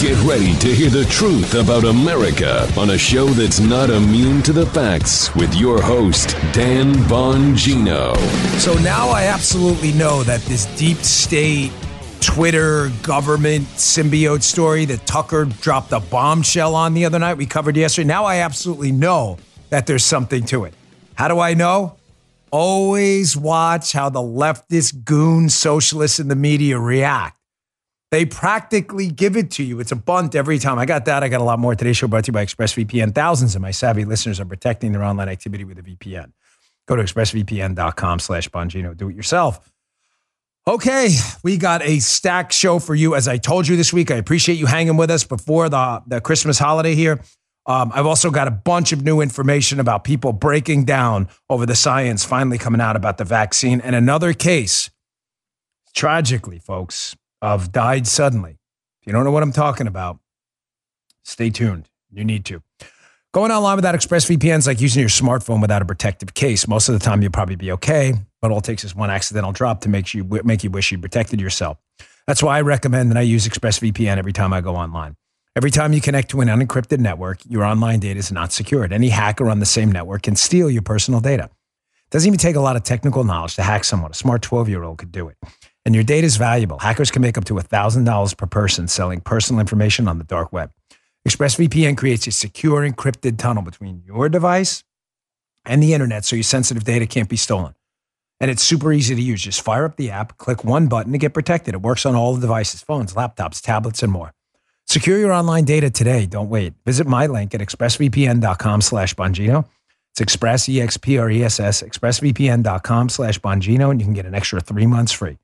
Get ready to hear the truth about America on a show that's not immune to the facts with your host, Dan Bongino. So now I absolutely know that this deep state Twitter government symbiote story that Tucker dropped a bombshell on the other night, we covered yesterday. Now I absolutely know that there's something to it. How do I know? Always watch how the leftist goon socialists in the media react. They practically give it to you. It's a bunt every time. I got that. I got a lot more. Today's show brought to you by ExpressVPN. Thousands of my savvy listeners are protecting their online activity with a VPN. Go to expressvpn.com slash Bongino. Do it yourself. Okay, we got a stacked show for you. As I told you this week, I appreciate you hanging with us before the, the Christmas holiday here. Um, I've also got a bunch of new information about people breaking down over the science finally coming out about the vaccine. And another case, tragically, folks, of died suddenly. If you don't know what I'm talking about, stay tuned. You need to. Going online without ExpressVPN is like using your smartphone without a protective case. Most of the time, you'll probably be okay, but all it takes is one accidental drop to make you make you wish you protected yourself. That's why I recommend that I use ExpressVPN every time I go online. Every time you connect to an unencrypted network, your online data is not secured. Any hacker on the same network can steal your personal data. It doesn't even take a lot of technical knowledge to hack someone. A smart 12 year old could do it and your data is valuable. Hackers can make up to $1,000 per person selling personal information on the dark web. ExpressVPN creates a secure encrypted tunnel between your device and the internet so your sensitive data can't be stolen. And it's super easy to use. Just fire up the app, click one button to get protected. It works on all the devices, phones, laptops, tablets, and more. Secure your online data today. Don't wait. Visit my link at expressvpn.com slash Bongino. It's express, E-X-P-R-E-S-S, expressvpn.com slash Bongino, and you can get an extra three months free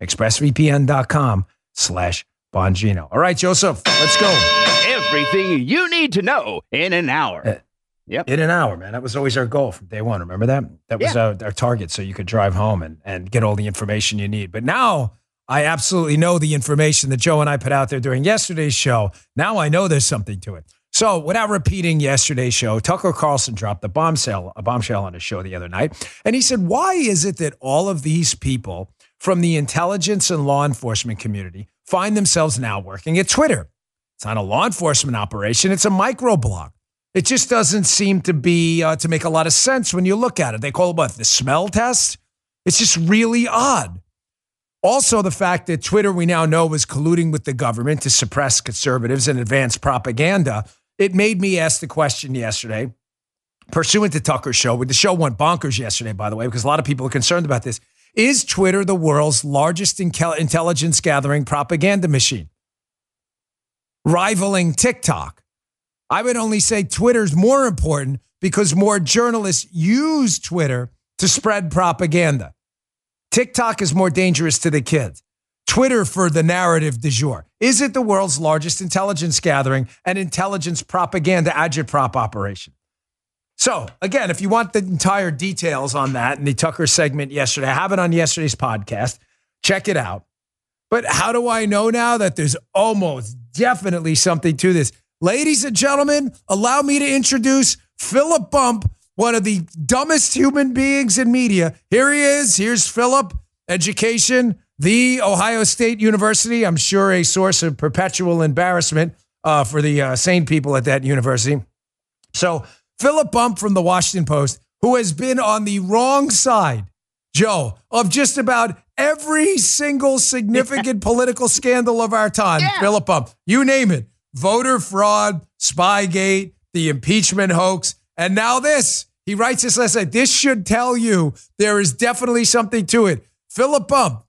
expressvpn.com slash Bongino. All right, Joseph, let's go. Everything you need to know in an hour. Uh, yep. In an hour, man. That was always our goal from day one. Remember that? That was yeah. our, our target. So you could drive home and, and get all the information you need. But now I absolutely know the information that Joe and I put out there during yesterday's show. Now I know there's something to it. So, without repeating yesterday's show, Tucker Carlson dropped a bombshell, a bombshell on his show the other night, and he said, "Why is it that all of these people from the intelligence and law enforcement community find themselves now working at Twitter. It's not a law enforcement operation, it's a microblog. It just doesn't seem to be uh, to make a lot of sense when you look at it. They call it what the smell test. It's just really odd. Also, the fact that Twitter, we now know, was colluding with the government to suppress conservatives and advance propaganda. It made me ask the question yesterday, pursuant to Tucker's show. The show went bonkers yesterday, by the way, because a lot of people are concerned about this. Is Twitter the world's largest intelligence gathering propaganda machine? Rivaling TikTok. I would only say Twitter's more important because more journalists use Twitter to spread propaganda. TikTok is more dangerous to the kids. Twitter for the narrative du jour. Is it the world's largest intelligence gathering and intelligence propaganda agitprop operation? So, again, if you want the entire details on that and the Tucker segment yesterday, I have it on yesterday's podcast. Check it out. But how do I know now that there's almost definitely something to this? Ladies and gentlemen, allow me to introduce Philip Bump, one of the dumbest human beings in media. Here he is. Here's Philip, education, the Ohio State University. I'm sure a source of perpetual embarrassment uh, for the uh, sane people at that university. So, Philip Bump from the Washington Post, who has been on the wrong side, Joe, of just about every single significant political scandal of our time. Yeah. Philip Bump, you name it voter fraud, Spygate, the impeachment hoax, and now this. He writes this essay. This should tell you there is definitely something to it. Philip Bump,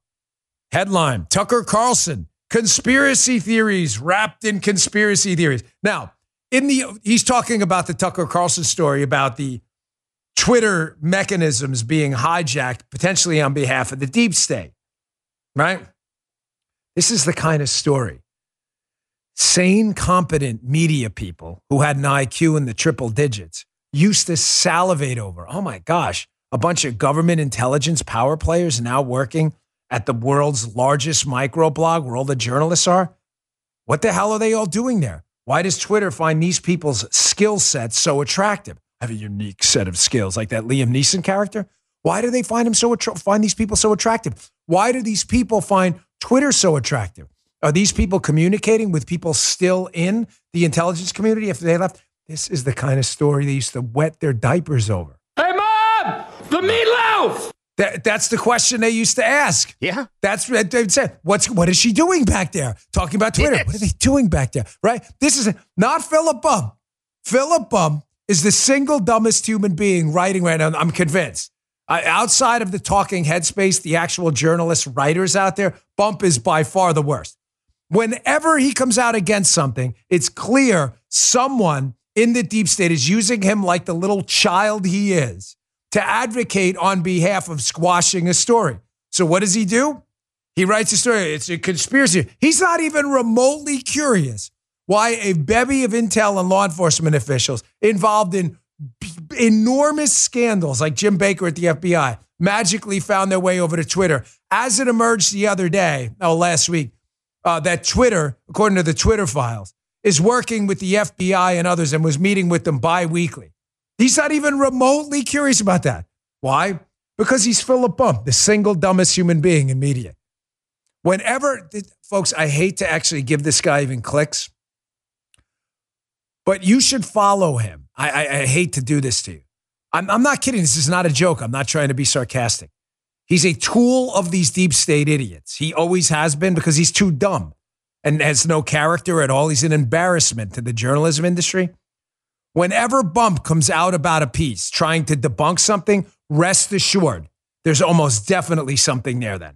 headline Tucker Carlson, conspiracy theories wrapped in conspiracy theories. Now, in the he's talking about the Tucker Carlson story about the Twitter mechanisms being hijacked potentially on behalf of the deep state. Right? This is the kind of story. Sane, competent media people who had an IQ in the triple digits used to salivate over. Oh my gosh, a bunch of government intelligence power players now working at the world's largest microblog where all the journalists are. What the hell are they all doing there? Why does Twitter find these people's skill sets so attractive? I have a unique set of skills, like that Liam Neeson character. Why do they find him so attra- find these people so attractive? Why do these people find Twitter so attractive? Are these people communicating with people still in the intelligence community after they left? This is the kind of story they used to wet their diapers over. Hey, Mom! The meatloaf! That, that's the question they used to ask. Yeah. That's what they'd say. What's what is she doing back there? Talking about Twitter. Yes. What are they doing back there? Right? This is not Philip Bump. Philip Bump is the single dumbest human being writing right now. I'm convinced. I, outside of the talking headspace, the actual journalists, writers out there, Bump is by far the worst. Whenever he comes out against something, it's clear someone in the deep state is using him like the little child he is to advocate on behalf of squashing a story. So what does he do? He writes a story. It's a conspiracy. He's not even remotely curious why a bevy of intel and law enforcement officials involved in enormous scandals like Jim Baker at the FBI magically found their way over to Twitter. As it emerged the other day, oh, last week, uh, that Twitter, according to the Twitter files, is working with the FBI and others and was meeting with them bi weekly. He's not even remotely curious about that. Why? Because he's Philip Bump, the single dumbest human being in media. Whenever, folks, I hate to actually give this guy even clicks, but you should follow him. I, I, I hate to do this to you. I'm, I'm not kidding. This is not a joke. I'm not trying to be sarcastic. He's a tool of these deep state idiots. He always has been because he's too dumb and has no character at all. He's an embarrassment to the journalism industry. Whenever Bump comes out about a piece trying to debunk something, rest assured, there's almost definitely something there then.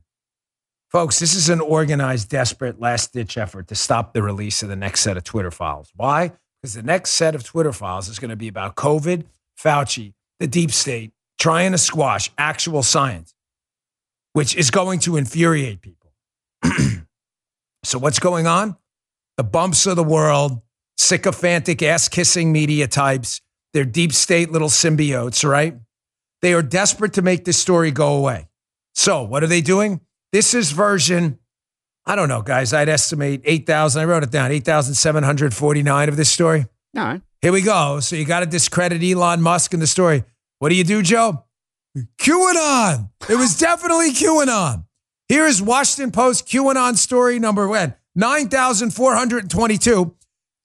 Folks, this is an organized, desperate, last ditch effort to stop the release of the next set of Twitter files. Why? Because the next set of Twitter files is going to be about COVID, Fauci, the deep state, trying to squash actual science, which is going to infuriate people. so, what's going on? The bumps of the world, sycophantic, ass kissing media types, they're deep state little symbiotes, right? They are desperate to make this story go away. So, what are they doing? This is version, I don't know, guys. I'd estimate 8,000. I wrote it down 8,749 of this story. All right. Here we go. So, you got to discredit Elon Musk in the story. What do you do, Joe? QAnon. It was definitely QAnon. Here is Washington Post QAnon story number one 9,422.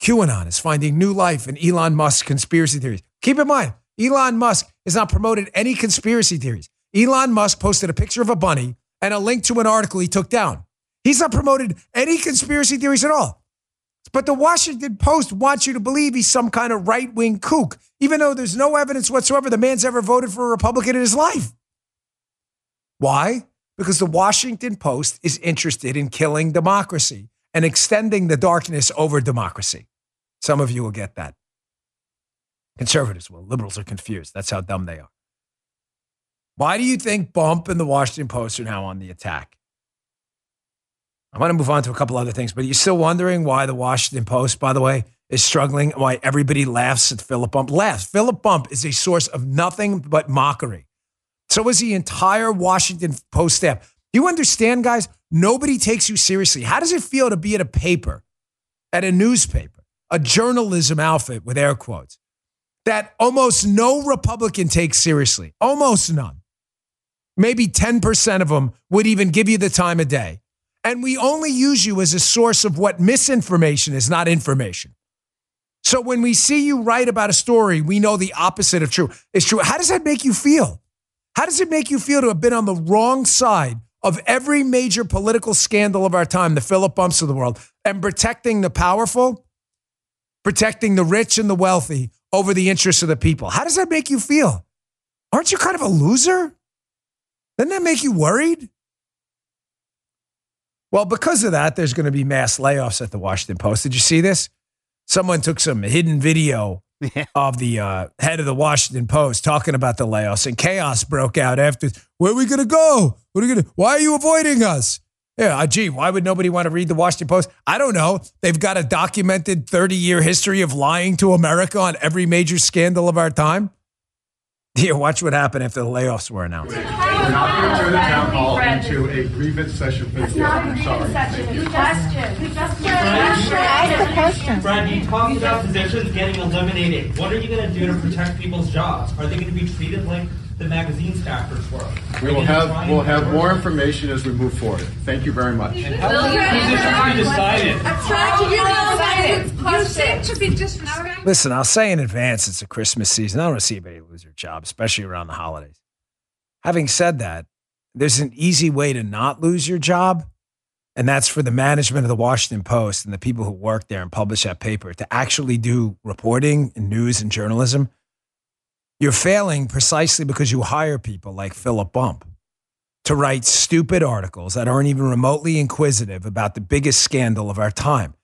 QAnon is finding new life in Elon Musk's conspiracy theories. Keep in mind, Elon Musk has not promoted any conspiracy theories. Elon Musk posted a picture of a bunny and a link to an article he took down. He's not promoted any conspiracy theories at all. But the Washington Post wants you to believe he's some kind of right wing kook, even though there's no evidence whatsoever the man's ever voted for a Republican in his life. Why? Because the Washington Post is interested in killing democracy and extending the darkness over democracy. Some of you will get that. Conservatives will. Liberals are confused. That's how dumb they are. Why do you think Bump and the Washington Post are now on the attack? I want to move on to a couple other things, but you're still wondering why the Washington Post, by the way, is struggling, why everybody laughs at Philip Bump. Laughs. Philip Bump is a source of nothing but mockery. So is the entire Washington Post staff. Do You understand, guys? Nobody takes you seriously. How does it feel to be at a paper, at a newspaper, a journalism outfit with air quotes, that almost no Republican takes seriously? Almost none. Maybe 10% of them would even give you the time of day. And we only use you as a source of what misinformation is, not information. So when we see you write about a story, we know the opposite of true is true. How does that make you feel? How does it make you feel to have been on the wrong side of every major political scandal of our time, the Philip Bumps of the world, and protecting the powerful, protecting the rich and the wealthy over the interests of the people? How does that make you feel? Aren't you kind of a loser? Doesn't that make you worried? Well, because of that, there's going to be mass layoffs at the Washington Post. Did you see this? Someone took some hidden video of the uh, head of the Washington Post talking about the layoffs, and chaos broke out after. Where are we going to go? What are we going to? Why are you avoiding us? Yeah, uh, gee, why would nobody want to read the Washington Post? I don't know. They've got a documented 30 year history of lying to America on every major scandal of our time. Here, watch what happened after the layoffs were announced. We're not going to turn the town hall into a grievance session, please. I'm sorry. Thank you. Ask the question. Brad, you talked about positions getting eliminated. What are you going to do to protect people's jobs? Are they going to be treated like the magazine staffers were? Are We will have, we'll have force- more information as we move forward. Thank you very much. How will you position decided? You seem to be just Listen, I'll say in advance it's a Christmas season. I don't want to see anybody lose their job, especially around the holidays. Having said that, there's an easy way to not lose your job, and that's for the management of the Washington Post and the people who work there and publish that paper to actually do reporting and news and journalism. You're failing precisely because you hire people like Philip Bump to write stupid articles that aren't even remotely inquisitive about the biggest scandal of our time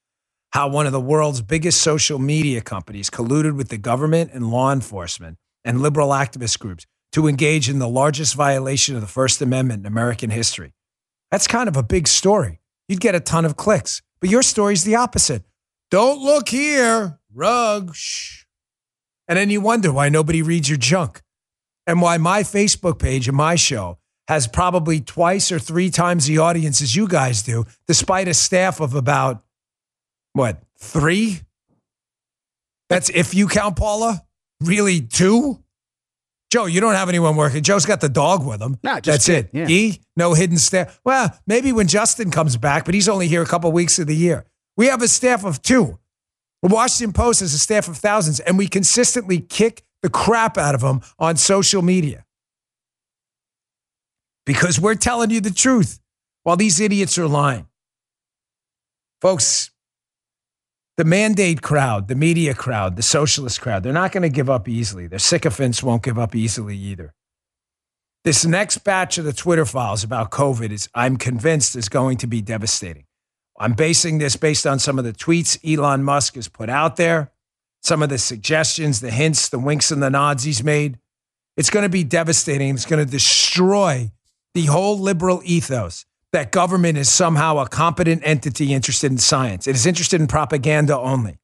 how one of the world's biggest social media companies colluded with the government and law enforcement and liberal activist groups to engage in the largest violation of the First Amendment in American history. That's kind of a big story. You'd get a ton of clicks. But your story's the opposite. Don't look here, rug, shh. And then you wonder why nobody reads your junk and why my Facebook page and my show has probably twice or three times the audience as you guys do, despite a staff of about what, three? That's if you count Paula? Really, two? Joe, you don't have anyone working. Joe's got the dog with him. No, just That's it. yeah. E, no hidden staff. Well, maybe when Justin comes back, but he's only here a couple weeks of the year. We have a staff of two. The Washington Post has a staff of thousands, and we consistently kick the crap out of them on social media because we're telling you the truth while these idiots are lying. Folks, the mandate crowd, the media crowd, the socialist crowd, they're not going to give up easily. Their sycophants won't give up easily either. This next batch of the Twitter files about COVID is, I'm convinced, is going to be devastating. I'm basing this based on some of the tweets Elon Musk has put out there, some of the suggestions, the hints, the winks, and the nods he's made. It's going to be devastating. It's going to destroy the whole liberal ethos that government is somehow a competent entity interested in science. It is interested in propaganda only.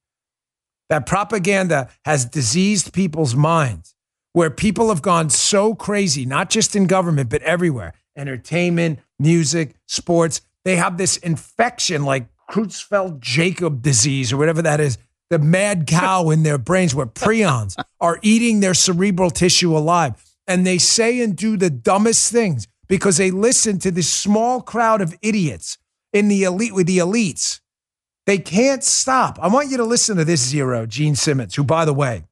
That propaganda has diseased people's minds, where people have gone so crazy, not just in government, but everywhere entertainment, music, sports. They have this infection like Creutzfeldt Jakob disease or whatever that is, the mad cow in their brains where prions are eating their cerebral tissue alive. And they say and do the dumbest things because they listen to this small crowd of idiots in the elite with the elites. They can't stop. I want you to listen to this zero, Gene Simmons, who, by the way,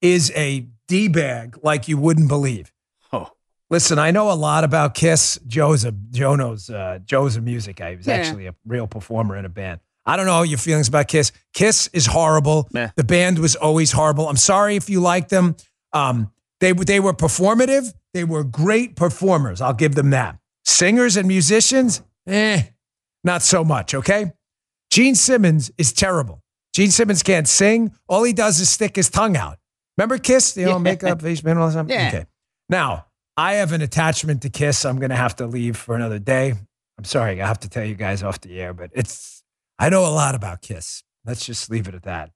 is a D bag like you wouldn't believe. Listen, I know a lot about Kiss. Joe's a Joe knows uh, Joe's a music guy. He was Yeah. actually a real performer in a band. I don't know your feelings about Kiss. Kiss is horrible. Meh. The band was always horrible. I'm sorry if you like them. Um, they they were performative. They were great performers. I'll give them that. Singers and musicians, eh, not so much. Okay. Gene Simmons is terrible. Gene Simmons can't sing. All he does is stick his tongue out. Remember Kiss? You know, Yeah. makeup, face paint, all that stuff? Yeah. Okay. Now, I have an attachment to Kiss. I'm going to have to leave for another day. I'm sorry. I have to tell you guys off the air, but it's, I know a lot about Kiss. Let's just leave it at that.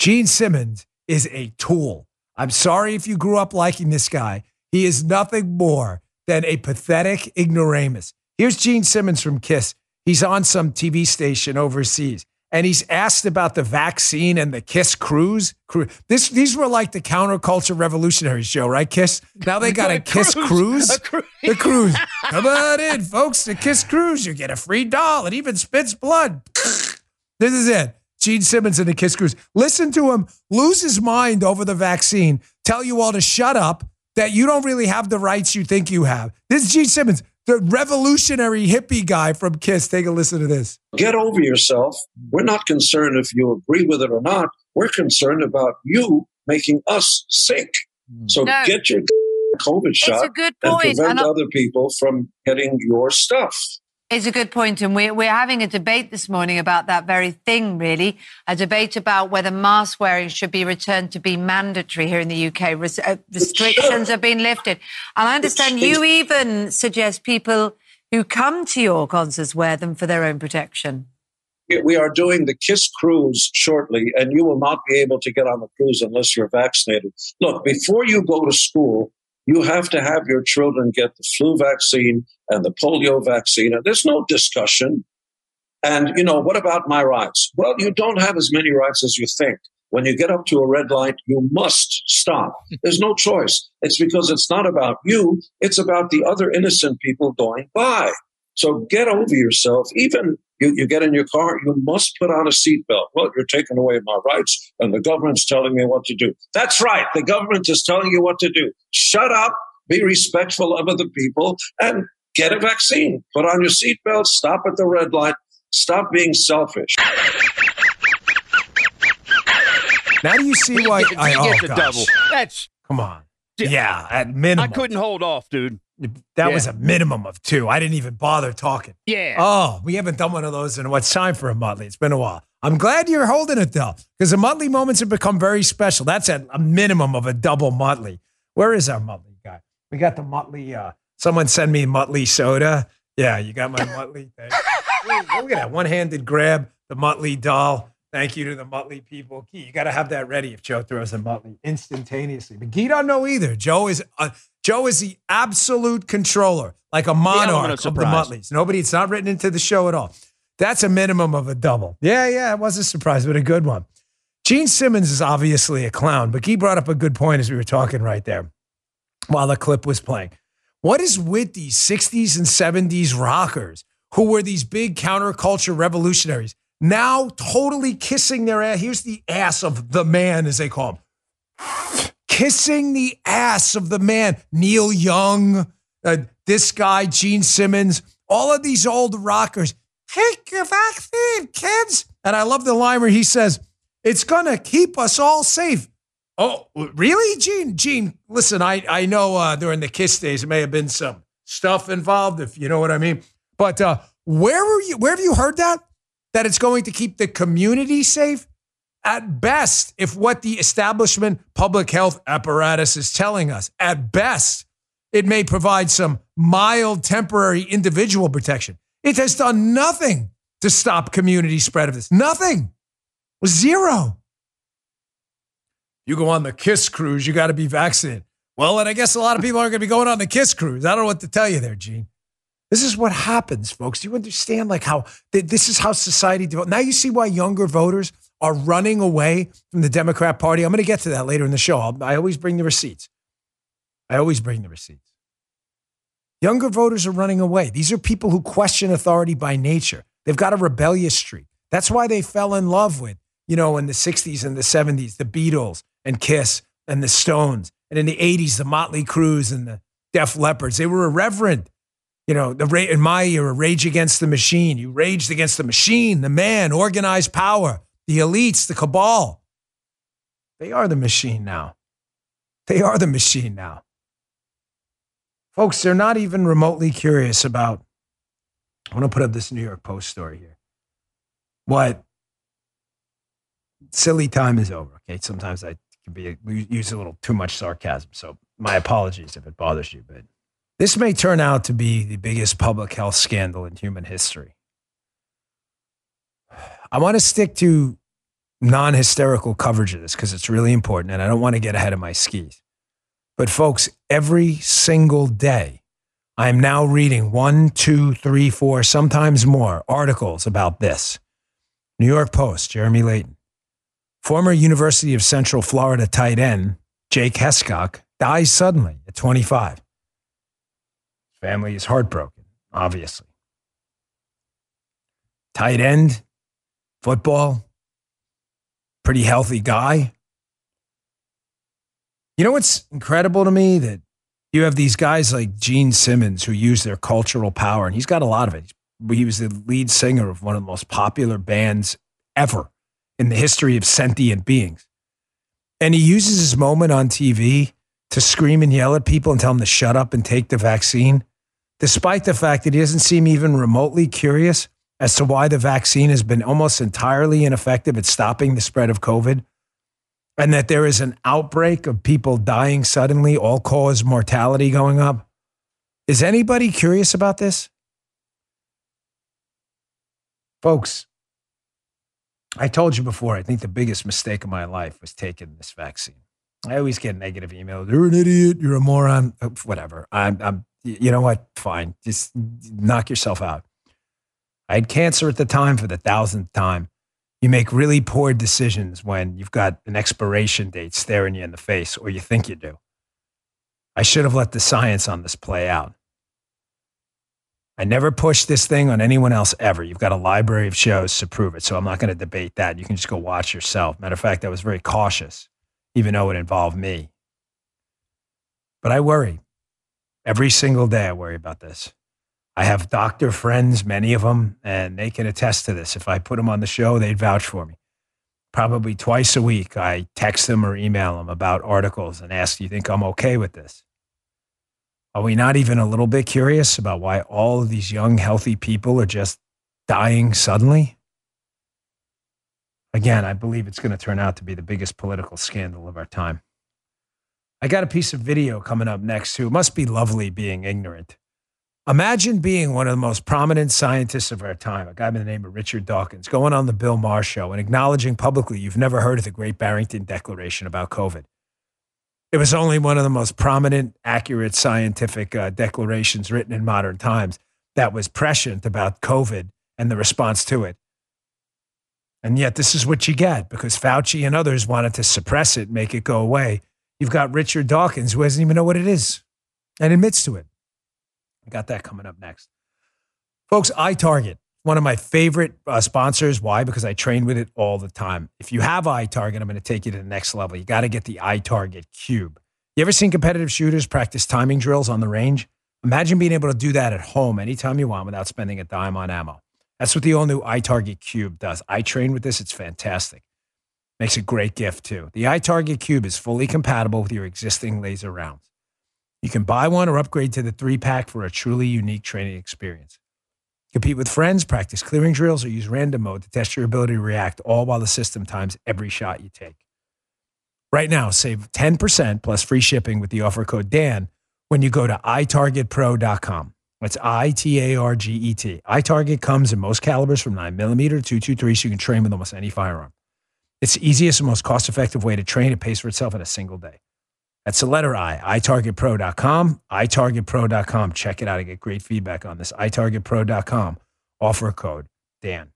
Gene Simmons is a tool. I'm sorry if you grew up liking this guy. He is nothing more than a pathetic ignoramus. Here's Gene Simmons from Kiss. He's on some TV station overseas and he's asked about the vaccine and the Kiss cruise. This, these were like the counterculture revolutionaries show, right? Kiss. Now they got a Kiss cruise. A cruise. The cruise. Come on in, folks. The Kiss cruise. You get a free doll. It even spits blood. This is it. Gene Simmons and the Kiss Cruise. Listen to him lose his mind over the vaccine, tell you all to shut up, that you don't really have the rights you think you have. This is Gene Simmons, the revolutionary hippie guy from Kiss. Take a listen to this. Get over yourself. We're not concerned if you agree with it or not. We're concerned about you making us sick. Hmm. So No. get your COVID shot a good and prevent and other people from getting your stuff. It's a good point, and we're, we're having a debate this morning about that very thing, really. A debate about whether mask wearing should be returned to be mandatory here in the UK. Res- uh, restrictions have been lifted. And I understand you even suggest people who come to your concerts wear them for their own protection. We are doing the KISS cruise shortly, and you will not be able to get on the cruise unless you're vaccinated. Look, before you go to school, you have to have your children get the flu vaccine and the polio vaccine. And there's no discussion. And, you know, what about my rights? Well, you don't have as many rights as you think. When you get up to a red light, you must stop. There's no choice. It's because it's not about you. It's about the other innocent people going by. So get over yourself. Even You, you get in your car, you must put on a seatbelt. Well, you're taking away my rights, and the government's telling me what to do. That's right. The government is telling you what to do. Shut up, be respectful of other people, and get a vaccine. Put on your seatbelt, stop at the red light, stop being selfish. Now do you see why He I gets oh, a gosh. double. That's Come on. Yeah. Yeah, at minimum. I couldn't hold off, dude. That Yeah. was a minimum of two. I didn't even bother talking. Yeah. Oh, we haven't done one of those in what's time for a Muttley. It's been a while. I'm glad you're holding it though, because the Muttley moments have become very special. That's at a minimum of a double Muttley. Where is our Muttley guy? We got the Muttley. Uh, someone send me Muttley soda. Yeah, you got my Muttley thing. Look at that one-handed grab, the Muttley doll. Thank you to the Muttley people. Key, you got to have that ready if Joe throws a Muttley instantaneously. But Key don't know either. Joe is uh, Joe is the absolute controller, like a monarch of the. Muttleys. Nobody, it's not written into the show at all. That's a minimum of a double. Yeah, yeah, it was a surprise, but a good one. Gene Simmons is obviously a clown, but he brought up a good point as we were talking right there while the clip was playing. What is with these 60s and 70s rockers who were these big counterculture revolutionaries now totally kissing their ass? Here's the ass of the man, as they call him. Kissing the ass of the man. Neil Young, uh, this guy, Gene Simmons, all of these old rockers. Take your vaccine, kids. And I love the line where he says, It's going to keep us all safe. Oh, really, Gene? Gene, listen, I, I know uh, during the Kiss days, there may have been some stuff involved, if you know what I mean. But uh, where were you? Where have you heard that? That it's going to keep the community safe? At best, if what the establishment public health apparatus is telling us, at best, it may provide some mild temporary individual protection. It has done nothing to stop community spread of this. Nothing. Zero. You go on the KISS cruise, you got to be vaccinated. Well, and I guess a lot of people aren't going to be going on the KISS cruise. I don't know what to tell you there, Gene. This is what happens, folks. Do you understand like how th- this is how society develops? Now you see why younger voters are running away from the Democrat Party. I'm going to get to that later in the show. I always bring the receipts. I always bring the receipts. Younger voters are running away. These are people who question authority by nature. They've got a rebellious streak. That's why they fell in love with, you know, in the 60s and the 70s, the Beatles and Kiss and the Stones. And in the 80s, the Motley Crues and the Def Leppards. They were irreverent. You know, the in my era, Rage Against the Machine. You raged against the machine, the man, organized power, the elites, the cabal. They are the machine now. They are the machine now. Folks, they're not even remotely curious about. I want to put up this New York Post story here. What silly time is over. Okay. Sometimes I can be use a little too much sarcasm. So my apologies if it bothers you, but this may turn out to be the biggest public health scandal in human history. I want to stick to non hysterical coverage of this because it's really important and I don't want to get ahead of my skis. But, folks, every single day, I'm now reading one, two, three, four, sometimes more articles about this. New York Post, Jeremy Layton. Former University of Central Florida tight end Jake Hescock dies suddenly at 25. Family is heartbroken, obviously. Tight end, football, pretty healthy guy. You know what's incredible to me? That you have these guys like Gene Simmons who use their cultural power, and he's got a lot of it. He was the lead singer of one of the most popular bands ever in the history of sentient beings. And he uses his moment on TV to scream and yell at people and tell them to shut up and take the vaccine, despite the fact that he doesn't seem even remotely curious as to why the vaccine has been almost entirely ineffective at stopping the spread of COVID and that there is an outbreak of people dying suddenly, all cause mortality going up. Is anybody curious about this? Folks, I told you before, I think the biggest mistake of my life was taking this vaccine. I always get negative emails. You're an idiot. You're a moron. Whatever. I'm, I'm, you know what? Fine. Just knock yourself out. I had cancer at the time for the thousandth time. You make really poor decisions when you've got an expiration date staring you in the face, or you think you do. I should have let the science on this play out. I never pushed this thing on anyone else ever. You've got a library of shows to prove it. So I'm not going to debate that. You can just go watch yourself. Matter of fact, I was very cautious, even though it involved me. But I worry. Every single day, I worry about this. I have doctor friends, many of them, and they can attest to this. If I put them on the show, they'd vouch for me. Probably twice a week, I text them or email them about articles and ask, Do you think I'm okay with this? Are we not even a little bit curious about why all of these young, healthy people are just dying suddenly? Again, I believe it's going to turn out to be the biggest political scandal of our time. I got a piece of video coming up next, too. It must be lovely being ignorant. Imagine being one of the most prominent scientists of our time, a guy by the name of Richard Dawkins, going on the Bill Maher show and acknowledging publicly you've never heard of the Great Barrington Declaration about COVID. It was only one of the most prominent, accurate scientific uh, declarations written in modern times that was prescient about COVID and the response to it. And yet, this is what you get because Fauci and others wanted to suppress it, make it go away. You've got Richard Dawkins, who doesn't even know what it is and admits to it. I got that coming up next. Folks, iTarget, one of my favorite uh, sponsors. Why? Because I train with it all the time. If you have iTarget, I'm going to take you to the next level. You got to get the iTarget Cube. You ever seen competitive shooters practice timing drills on the range? Imagine being able to do that at home anytime you want without spending a dime on ammo. That's what the all new iTarget Cube does. I train with this, it's fantastic. Makes a great gift too. The iTarget Cube is fully compatible with your existing laser rounds. You can buy one or upgrade to the three pack for a truly unique training experience. Compete with friends, practice clearing drills, or use random mode to test your ability to react, all while the system times every shot you take. Right now, save 10% plus free shipping with the offer code DAN when you go to itargetpro.com. That's I T A R G E T. iTarget comes in most calibers from 9mm to 223, so you can train with almost any firearm. It's the easiest and most cost effective way to train. It pays for itself in a single day. That's the letter I, itargetpro.com, itargetpro.com. Check it out. I get great feedback on this. itargetpro.com. Offer code Dan.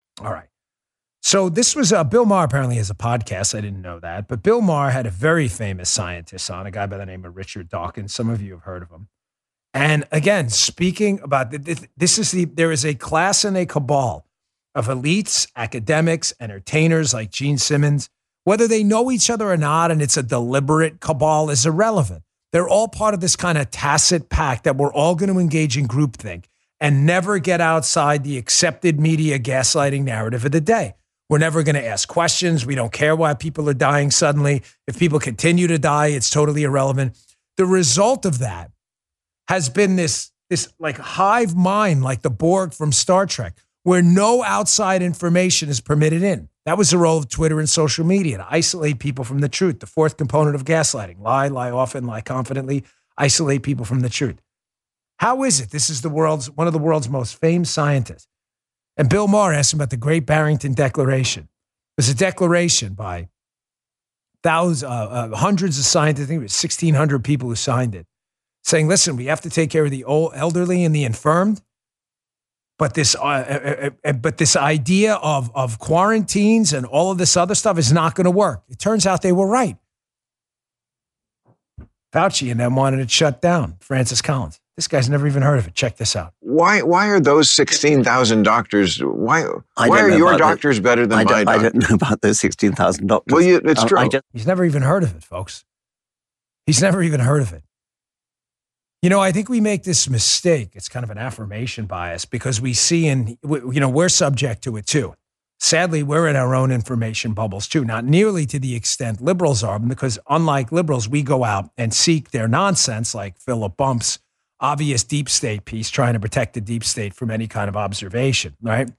All right. So this was uh, Bill Maher apparently has a podcast. I didn't know that, but Bill Maher had a very famous scientist on, a guy by the name of Richard Dawkins. Some of you have heard of him. And again, speaking about this is the there is a class and a cabal of elites, academics, entertainers like Gene Simmons. Whether they know each other or not, and it's a deliberate cabal, is irrelevant. They're all part of this kind of tacit pact that we're all going to engage in groupthink and never get outside the accepted media gaslighting narrative of the day. We're never going to ask questions. We don't care why people are dying suddenly. If people continue to die, it's totally irrelevant. The result of that has been this, this like hive mind, like the Borg from Star Trek, where no outside information is permitted in. That was the role of Twitter and social media to isolate people from the truth. The fourth component of gaslighting lie, lie often, lie confidently, isolate people from the truth. How is it? This is the world's one of the world's most famed scientists. And Bill Maher asked him about the Great Barrington Declaration. It was a declaration by thousands, uh, uh, hundreds of scientists. I think it was 1,600 people who signed it, saying, "Listen, we have to take care of the old, elderly and the infirmed." But this, uh, uh, uh, uh but this idea of of quarantines and all of this other stuff is not going to work. It turns out they were right. Fauci and them wanted it shut down. Francis Collins. This guy's never even heard of it. Check this out. Why? Why are those sixteen thousand doctors? Why? Why are your doctors the, better than I my doctors? I don't know about those sixteen thousand doctors. Well, you, it's um, true. Just, he's never even heard of it, folks. He's never even heard of it. You know, I think we make this mistake. It's kind of an affirmation bias because we see, and you know, we're subject to it too. Sadly, we're in our own information bubbles too, not nearly to the extent liberals are, because unlike liberals, we go out and seek their nonsense, like Philip Bumps obvious deep state piece trying to protect the deep state from any kind of observation, right?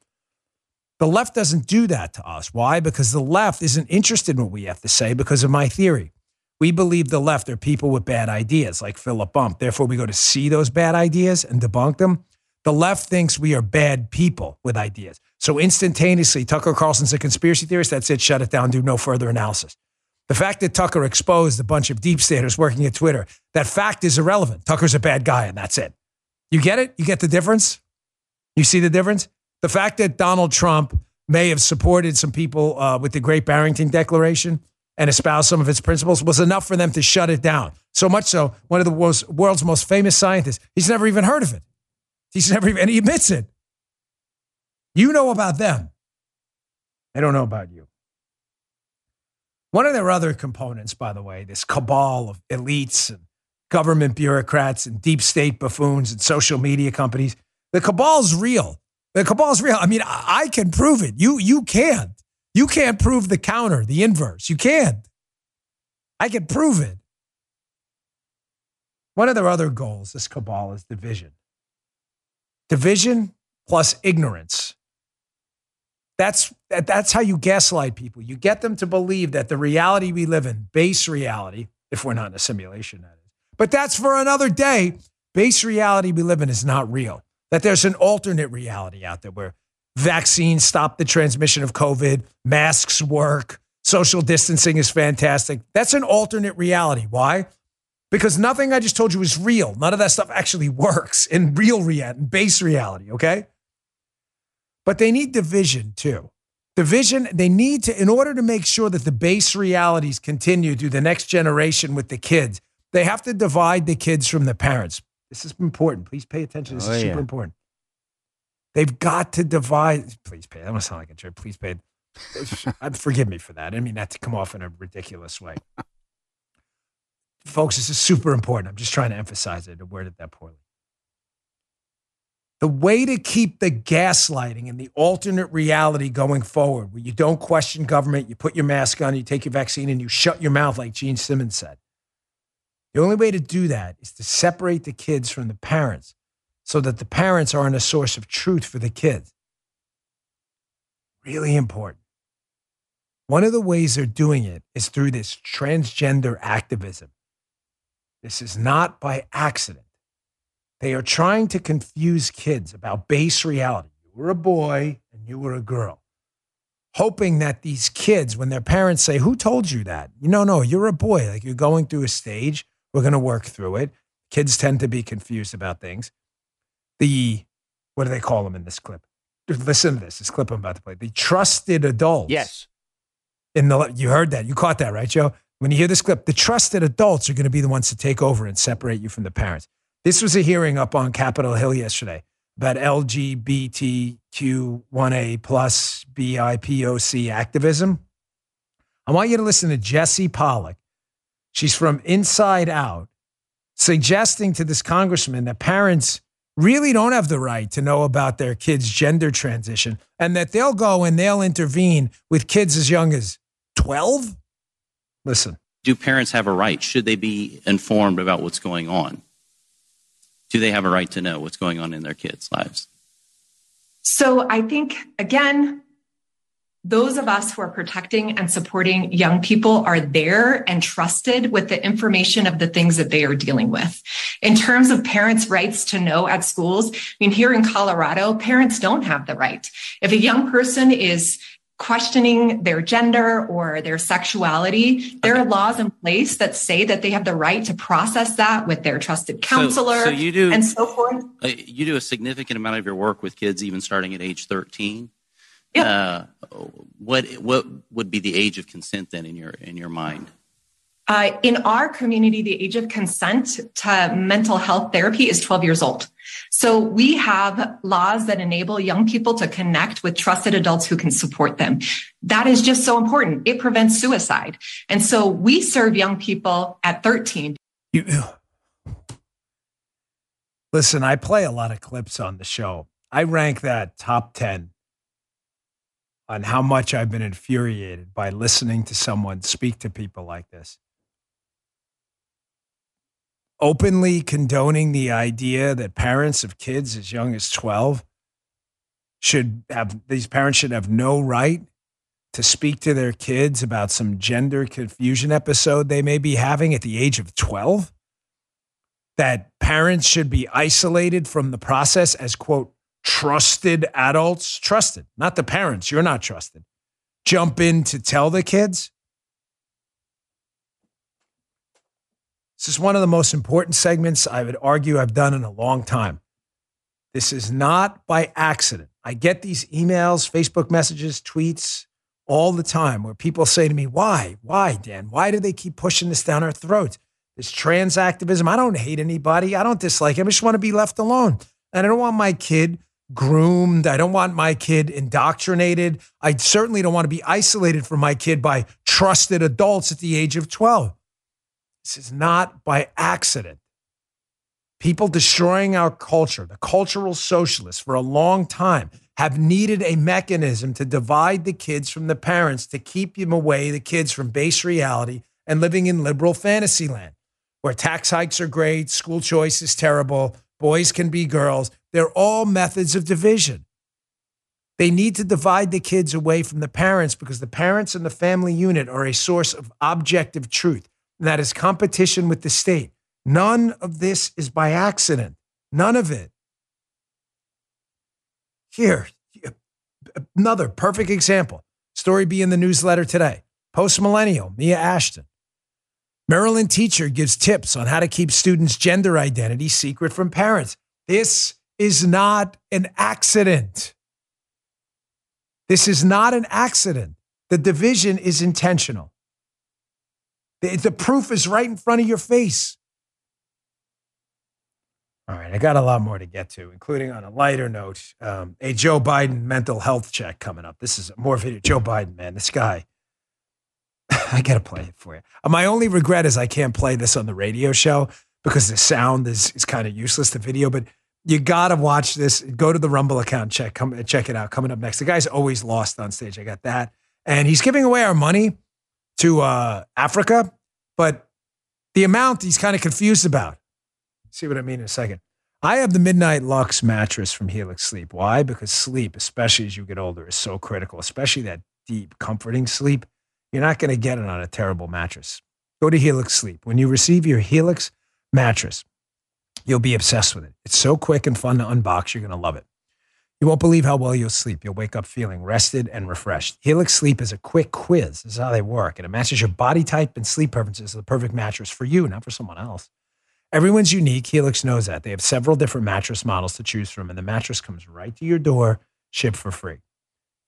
The left doesn't do that to us. Why? Because the left isn't interested in what we have to say because of my theory. We believe the left are people with bad ideas, like Philip Bump. Therefore, we go to see those bad ideas and debunk them. The left thinks we are bad people with ideas. So instantaneously, Tucker Carlson's a conspiracy theorist. That's it. Shut it down. Do no further analysis. The fact that Tucker exposed a bunch of deep staters working at Twitter, that fact is irrelevant. Tucker's a bad guy, and that's it. You get it? You get the difference? You see the difference? The fact that Donald Trump may have supported some people uh, with the Great Barrington Declaration and espoused some of its principles was enough for them to shut it down. So much so, one of the world's, world's most famous scientists, he's never even heard of it. He's never even, and he admits it. You know about them. I don't know about you. One of their other components, by the way, this cabal of elites and government bureaucrats and deep state buffoons and social media companies, the cabal's real. The cabal's real. I mean, I can prove it. You you can't. You can't prove the counter, the inverse. You can't. I can prove it. One of their other goals, this cabal, is division. Division plus ignorance. That's, that, that's how you gaslight people. You get them to believe that the reality we live in, base reality, if we're not in a simulation, that is. But that's for another day. Base reality we live in is not real. That there's an alternate reality out there where vaccines stop the transmission of COVID, masks work, social distancing is fantastic. That's an alternate reality. Why? Because nothing I just told you is real. None of that stuff actually works in real reality, base reality, okay? But they need division too. Division, they need to, in order to make sure that the base realities continue to the next generation with the kids, they have to divide the kids from the parents. This is important. Please pay attention. This oh, is super yeah. important. They've got to divide. Please pay. That must sound like a jerk. Please pay. Forgive me for that. I mean, not to come off in a ridiculous way. Folks, this is super important. I'm just trying to emphasize it. I worded that poorly. The way to keep the gaslighting and the alternate reality going forward, where you don't question government, you put your mask on, you take your vaccine, and you shut your mouth, like Gene Simmons said. The only way to do that is to separate the kids from the parents so that the parents aren't a source of truth for the kids. Really important. One of the ways they're doing it is through this transgender activism. This is not by accident. They are trying to confuse kids about base reality. You were a boy and you were a girl. Hoping that these kids, when their parents say, Who told you that? You know, no, you're a boy. Like you're going through a stage. We're going to work through it. Kids tend to be confused about things. The, what do they call them in this clip? Listen to this. This clip I'm about to play. The trusted adults. Yes. In the, you heard that. You caught that, right, Joe? When you hear this clip, the trusted adults are going to be the ones to take over and separate you from the parents. This was a hearing up on Capitol Hill yesterday about LGBTQIA plus BIPOC activism. I want you to listen to Jesse Pollock. She's from Inside Out, suggesting to this congressman that parents really don't have the right to know about their kids' gender transition and that they'll go and they'll intervene with kids as young as 12? Listen. Do parents have a right? Should they be informed about what's going on? Do they have a right to know what's going on in their kids' lives? So I think, again, those of us who are protecting and supporting young people are there and trusted with the information of the things that they are dealing with. In terms of parents' rights to know at schools, I mean, here in Colorado, parents don't have the right. If a young person is questioning their gender or their sexuality, there are laws in place that say that they have the right to process that with their trusted counselor so, so you do, and so forth. Uh, you do a significant amount of your work with kids, even starting at age 13. Yeah. Uh, what what would be the age of consent then in your in your mind? Uh, in our community, the age of consent to mental health therapy is 12 years old. So we have laws that enable young people to connect with trusted adults who can support them. That is just so important. It prevents suicide. And so we serve young people at 13. You, listen, I play a lot of clips on the show. I rank that top 10 on how much I've been infuriated by listening to someone speak to people like this openly condoning the idea that parents of kids as young as 12 should have these parents should have no right to speak to their kids about some gender confusion episode they may be having at the age of 12 that parents should be isolated from the process as, quote, trusted adults. Trusted, not the parents. You're not trusted. Jump in to tell the kids. This is one of the most important segments I would argue I've done in a long time. This is not by accident. I get these emails, Facebook messages, tweets all the time where people say to me, Why? Why, Dan? Why do they keep pushing this down our throats? This trans activism. I don't hate anybody. I don't dislike him. I just want to be left alone. And I don't want my kid groomed. I don't want my kid indoctrinated. I certainly don't want to be isolated from my kid by trusted adults at the age of 12. This is not by accident. People destroying our culture, the cultural socialists, for a long time have needed a mechanism to divide the kids from the parents to keep them away, the kids from base reality and living in liberal fantasy land where tax hikes are great, school choice is terrible, boys can be girls. They're all methods of division. They need to divide the kids away from the parents because the parents and the family unit are a source of objective truth. That is competition with the state. None of this is by accident. None of it. Here, another perfect example. Story be in the newsletter today. Post millennial, Mia Ashton. Maryland teacher gives tips on how to keep students' gender identity secret from parents. This is not an accident. This is not an accident. The division is intentional. The, proof is right in front of your face. All right, I got a lot more to get to, including on a lighter note, um, a Joe Biden mental health check coming up. This is more video. Joe Biden, man, this guy. I got to play it for you. Uh, my only regret is I can't play this on the radio show because the sound is, is kind of useless, the video, but you got to watch this. Go to the Rumble account, check, come, check it out. Coming up next. The guy's always lost on stage. I got that. And he's giving away our money to uh, Africa, but the amount he's kind of confused about. See what I mean in a second. I have the Midnight Lux mattress from Helix Sleep. Why? Because sleep, especially as you get older, is so critical, especially that deep, comforting sleep. You're not going to get it on a terrible mattress. Go to Helix Sleep. When you receive your Helix mattress, you'll be obsessed with it. It's so quick and fun to unbox, you're going to love it. You won't believe how well you'll sleep. You'll wake up feeling rested and refreshed. Helix Sleep is a quick quiz. This is how they work, and it matches your body type and sleep preferences to the perfect mattress for you, not for someone else. Everyone's unique. Helix knows that. They have several different mattress models to choose from, and the mattress comes right to your door, shipped for free.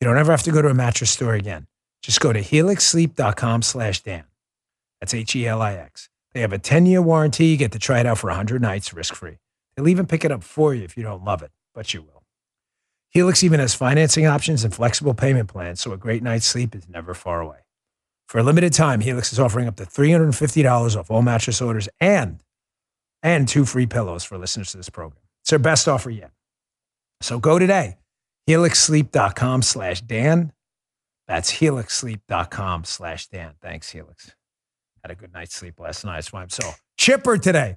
You don't ever have to go to a mattress store again. Just go to helixsleep.com slash Dan. That's H E L I X. They have a 10 year warranty. You get to try it out for 100 nights risk free. They'll even pick it up for you if you don't love it, but you will. Helix even has financing options and flexible payment plans, so a great night's sleep is never far away. For a limited time, Helix is offering up to $350 off all mattress orders and and two free pillows for listeners to this program. It's their best offer yet. So go today, helixsleep.com slash Dan. That's helixsleep.com slash Dan. Thanks, Helix. Had a good night's sleep last night. That's why I'm so chipper today.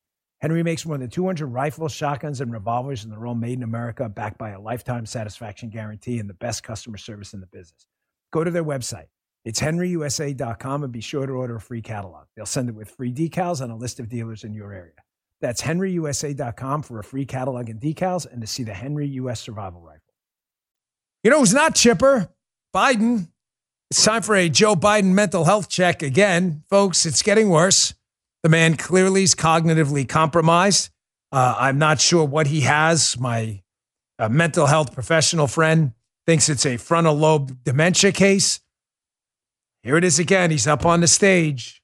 Henry makes more than 200 rifles, shotguns, and revolvers, and they're all made in America, backed by a lifetime satisfaction guarantee and the best customer service in the business. Go to their website it's henryusa.com and be sure to order a free catalog. They'll send it with free decals and a list of dealers in your area. That's henryusa.com for a free catalog and decals and to see the Henry US Survival Rifle. You know who's not chipper? Biden. It's time for a Joe Biden mental health check again. Folks, it's getting worse. The man clearly is cognitively compromised. Uh, I'm not sure what he has. My uh, mental health professional friend thinks it's a frontal lobe dementia case. Here it is again. He's up on the stage.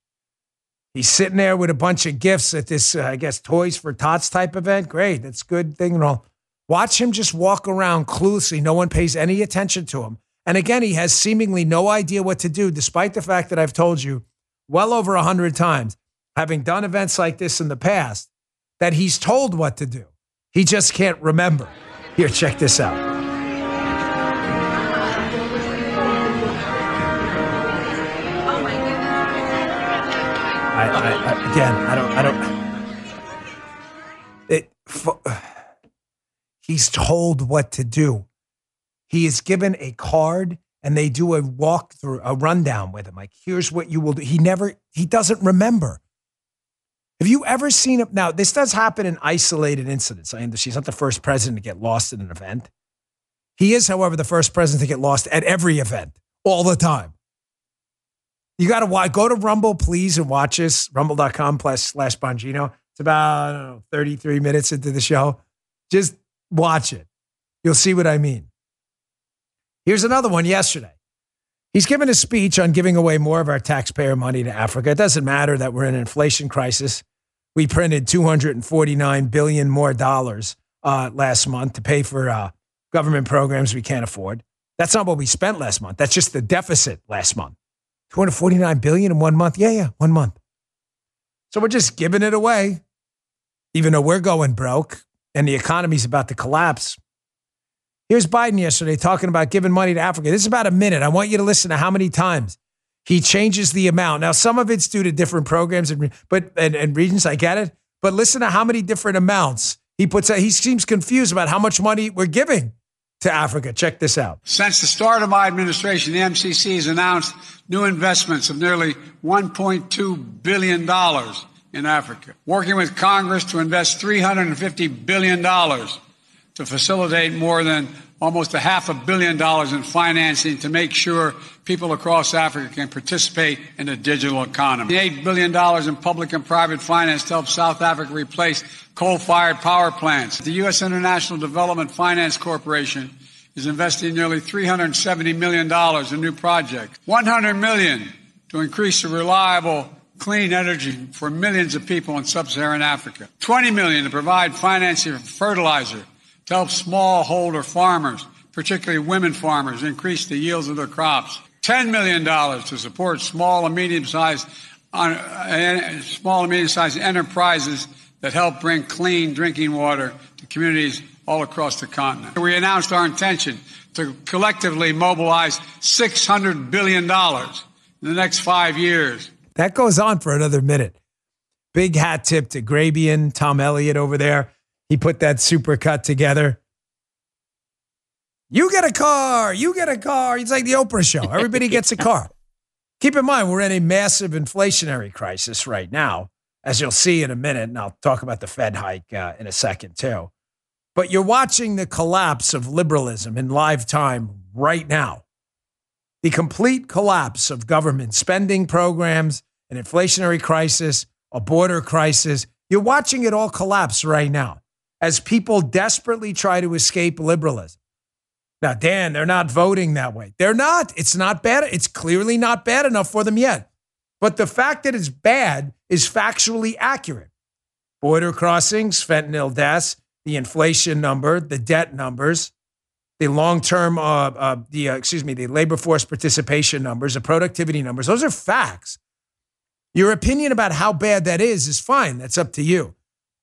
He's sitting there with a bunch of gifts at this, uh, I guess, Toys for Tots type event. Great. That's good thing and all. Watch him just walk around cluelessly. No one pays any attention to him. And again, he has seemingly no idea what to do, despite the fact that I've told you well over a hundred times, having done events like this in the past, that he's told what to do. He just can't remember. Here, check this out. I, I, I, again, I don't, I don't. It. For, he's told what to do. He is given a card, and they do a walkthrough, a rundown with him. Like, here's what you will do. He never, he doesn't remember. Have you ever seen him? Now, this does happen in isolated incidents. I understand he's not the first president to get lost in an event. He is, however, the first president to get lost at every event all the time. You got to go to Rumble, please, and watch us. Rumble.com slash Bongino. It's about know, 33 minutes into the show. Just watch it. You'll see what I mean. Here's another one yesterday. He's given a speech on giving away more of our taxpayer money to Africa. It doesn't matter that we're in an inflation crisis. We printed 249 billion more dollars uh, last month to pay for uh, government programs we can't afford. That's not what we spent last month. That's just the deficit last month. 249 billion in one month. Yeah, yeah, one month. So we're just giving it away, even though we're going broke and the economy's about to collapse. Here's Biden yesterday talking about giving money to Africa. This is about a minute. I want you to listen to how many times he changes the amount. Now, some of it's due to different programs and but and, and regions. I get it, but listen to how many different amounts he puts. Out. He seems confused about how much money we're giving to Africa. Check this out. Since the start of my administration, the MCC has announced new investments of nearly $1.2 billion in Africa, working with Congress to invest $350 billion to facilitate more than almost a half a billion dollars in financing to make sure people across Africa can participate in the digital economy. $8 billion in public and private finance to help South Africa replace coal-fired power plants. The U.S. International Development Finance Corporation is investing nearly $370 million in new projects. 100 million to increase the reliable clean energy for millions of people in sub-Saharan Africa. 20 million to provide financing for fertilizer to help smallholder farmers, particularly women farmers, increase the yields of their crops. $10 million to support small and medium-sized small and medium-sized enterprises that help bring clean drinking water to communities all across the continent. We announced our intention to collectively mobilize $600 billion in the next five years. That goes on for another minute. Big hat tip to Grabien, Tom Elliott over there. He put that super cut together. You get a car. You get a car. It's like the Oprah show. Everybody gets a car. Keep in mind, we're in a massive inflationary crisis right now, as you'll see in a minute. And I'll talk about the Fed hike uh, in a second, too. But you're watching the collapse of liberalism in live time right now. The complete collapse of government spending programs, an inflationary crisis, a border crisis. You're watching it all collapse right now as people desperately try to escape liberalism. Now, Dan, they're not voting that way. They're not. It's not bad. It's clearly not bad enough for them yet. But the fact that it's bad is factually accurate. Border crossings, fentanyl deaths, the inflation number, the debt numbers, the long-term, uh, uh, the uh, excuse me, the labor force participation numbers, the productivity numbers. Those are facts. Your opinion about how bad that is is fine. That's up to you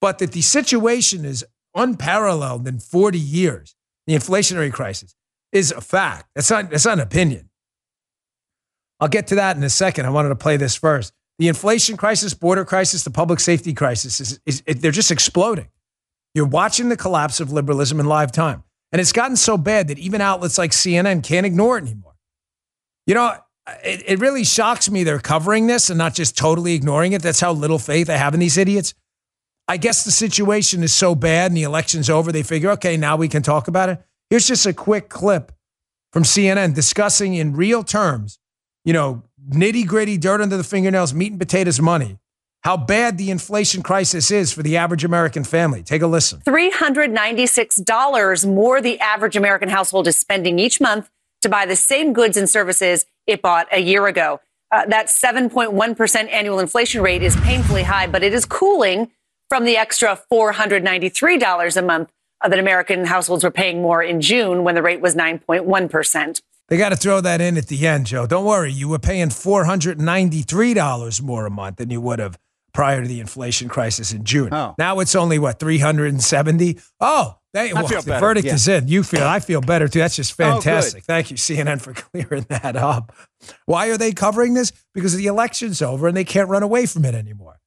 but that the situation is unparalleled in 40 years, the inflationary crisis, is a fact. That's not, that's not an opinion. I'll get to that in a second. I wanted to play this first. The inflation crisis, border crisis, the public safety crisis, is, is, is they're just exploding. You're watching the collapse of liberalism in live time. And it's gotten so bad that even outlets like CNN can't ignore it anymore. You know, it, it really shocks me they're covering this and not just totally ignoring it. That's how little faith I have in these idiots. I guess the situation is so bad and the election's over, they figure, okay, now we can talk about it. Here's just a quick clip from CNN discussing in real terms, you know, nitty gritty, dirt under the fingernails, meat and potatoes money, how bad the inflation crisis is for the average American family. Take a listen. $396 more the average American household is spending each month to buy the same goods and services it bought a year ago. Uh, that 7.1% annual inflation rate is painfully high, but it is cooling from the extra $493 a month uh, that American households were paying more in June when the rate was 9.1%. They got to throw that in at the end, Joe. Don't worry. You were paying $493 more a month than you would have prior to the inflation crisis in June. Now it's only what 370. Oh, they, well, the better, verdict yeah. is in. You feel I feel better too. That's just Oh, fantastic. Thank you CNN for clearing that up. Why are they covering this? Because the election's over and they can't run away from it anymore.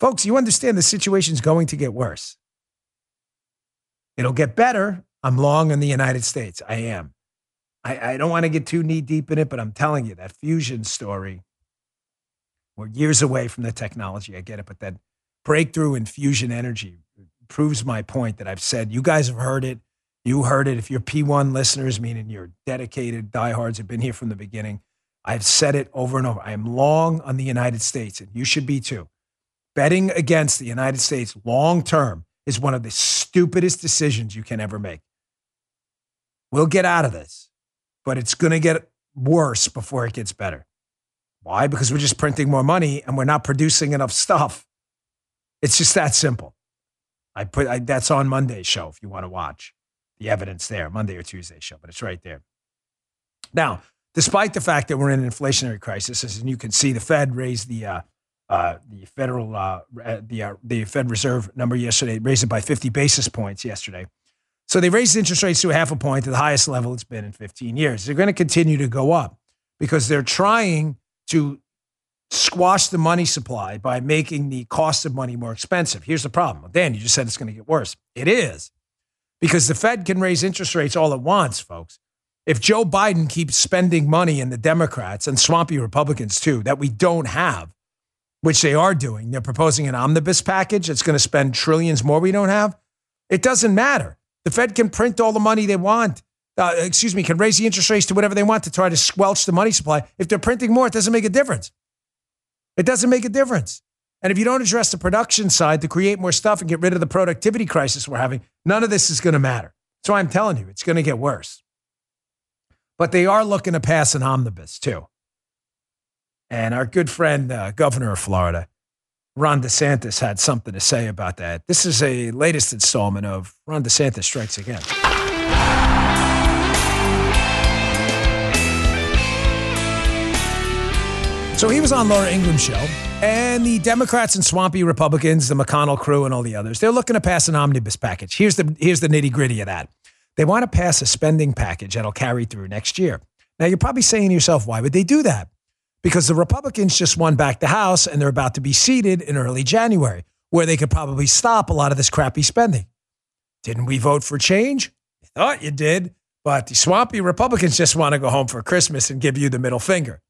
Folks, you understand the situation's going to get worse. It'll get better. I'm long on the United States. I am. I, I don't want to get too knee deep in it, but I'm telling you that fusion story. We're years away from the technology. I get it, but that breakthrough in fusion energy proves my point that I've said. You guys have heard it. You heard it. If you're P1 listeners, meaning you're dedicated diehards, have been here from the beginning. I've said it over and over. I am long on the United States, and you should be too. Betting against the United States long term is one of the stupidest decisions you can ever make. We'll get out of this, but it's going to get worse before it gets better. Why? Because we're just printing more money and we're not producing enough stuff. It's just that simple. I put I, that's on Monday's show if you want to watch the evidence there, Monday or Tuesday show, but it's right there. Now, despite the fact that we're in an inflationary crisis, as you can see, the Fed raised the uh, uh, the federal uh, uh, the uh, the Fed Reserve number yesterday, raised it by 50 basis points yesterday. So they raised interest rates to a half a point to the highest level it's been in 15 years. They're going to continue to go up because they're trying to squash the money supply by making the cost of money more expensive. Here's the problem. Dan, you just said it's going to get worse. It is because the Fed can raise interest rates all it wants, folks. If Joe Biden keeps spending money and the Democrats and swampy Republicans too that we don't have, which they are doing, they're proposing an omnibus package that's going to spend trillions more we don't have. It doesn't matter. The Fed can print all the money they want. Uh, excuse me, can raise the interest rates to whatever they want to try to squelch the money supply. If they're printing more, it doesn't make a difference. It doesn't make a difference. And if you don't address the production side to create more stuff and get rid of the productivity crisis we're having, none of this is going to matter. So I'm telling you, it's going to get worse. But they are looking to pass an omnibus too. And our good friend, uh, Governor of Florida, Ron DeSantis, had something to say about that. This is a latest installment of Ron DeSantis Strikes Again. So he was on Laura Ingraham's show, and the Democrats and swampy Republicans, the McConnell crew, and all the others, they're looking to pass an omnibus package. Here's the here's the nitty gritty of that. They want to pass a spending package that'll carry through next year. Now you're probably saying to yourself, why would they do that? Because the Republicans just won back the House, and they're about to be seated in early January, where they could probably stop a lot of this crappy spending. Didn't we vote for change? I thought you did, but the swampy Republicans just want to go home for Christmas and give you the middle finger.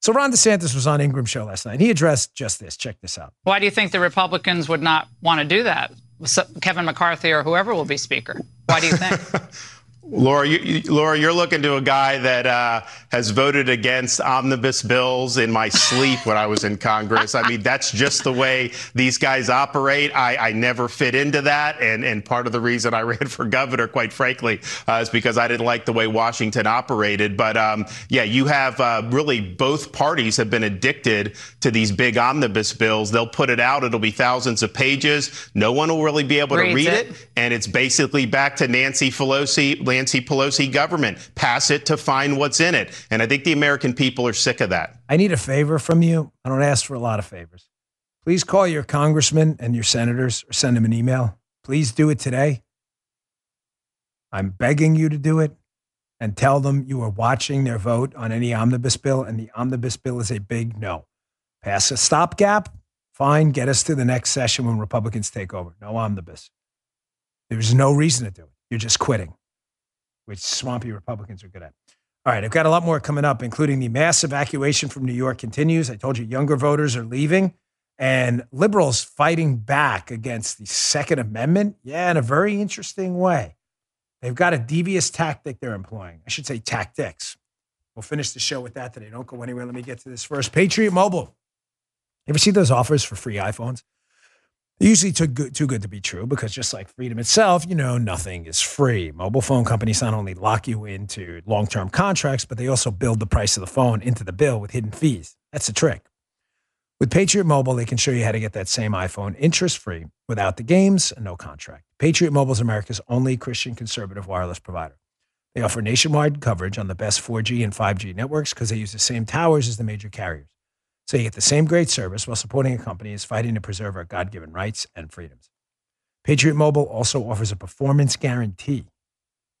So Ron DeSantis was on Ingraham's show last night. He addressed just this. Check this out. Why do you think the Republicans would not want to do that? So- Kevin McCarthy or whoever will be Speaker. Why do you think? Laura, you, Laura, you're looking to a guy that uh, has voted against omnibus bills in my sleep when I was in Congress. I mean, that's just the way these guys operate. I, I never fit into that, and and part of the reason I ran for governor, quite frankly, uh, is because I didn't like the way Washington operated. But um, yeah, you have uh, really both parties have been addicted to these big omnibus bills. They'll put it out; it'll be thousands of pages. No one will really be able to read it. it and it's basically back to Nancy Pelosi, Nancy Pelosi government. Pass it to find what's in it. And I think the American people are sick of that. I need a favor from you. I don't ask for a lot of favors. Please call your congressman and your senators or send them an email. Please do it today. I'm begging you to do it and tell them you are watching their vote on any omnibus bill, and the omnibus bill is a big no. Pass a stopgap, fine, get us to the next session when Republicans take over. No omnibus. There's no reason to do it. You're just quitting, which swampy Republicans are good at. All right, I've got a lot more coming up, including the mass evacuation from New York continues. I told you younger voters are leaving, and liberals fighting back against the Second Amendment. Yeah, in a very interesting way. They've got a devious tactic they're employing. I should say tactics. We'll finish the show with that today. Don't go anywhere. Let me get to this first. Patriot Mobile. You ever see those offers for free iPhones? Usually too good, too good to be true because just like freedom itself, you know, nothing is free. Mobile phone companies not only lock you into long term contracts, but they also build the price of the phone into the bill with hidden fees. That's the trick. With Patriot Mobile, they can show you how to get that same iPhone interest free without the games and no contract. Patriot Mobile is America's only Christian conservative wireless provider. They offer nationwide coverage on the best 4G and 5G networks because they use the same towers as the major carriers. So you get the same great service while supporting a company is fighting to preserve our God given rights and freedoms. Patriot Mobile also offers a performance guarantee.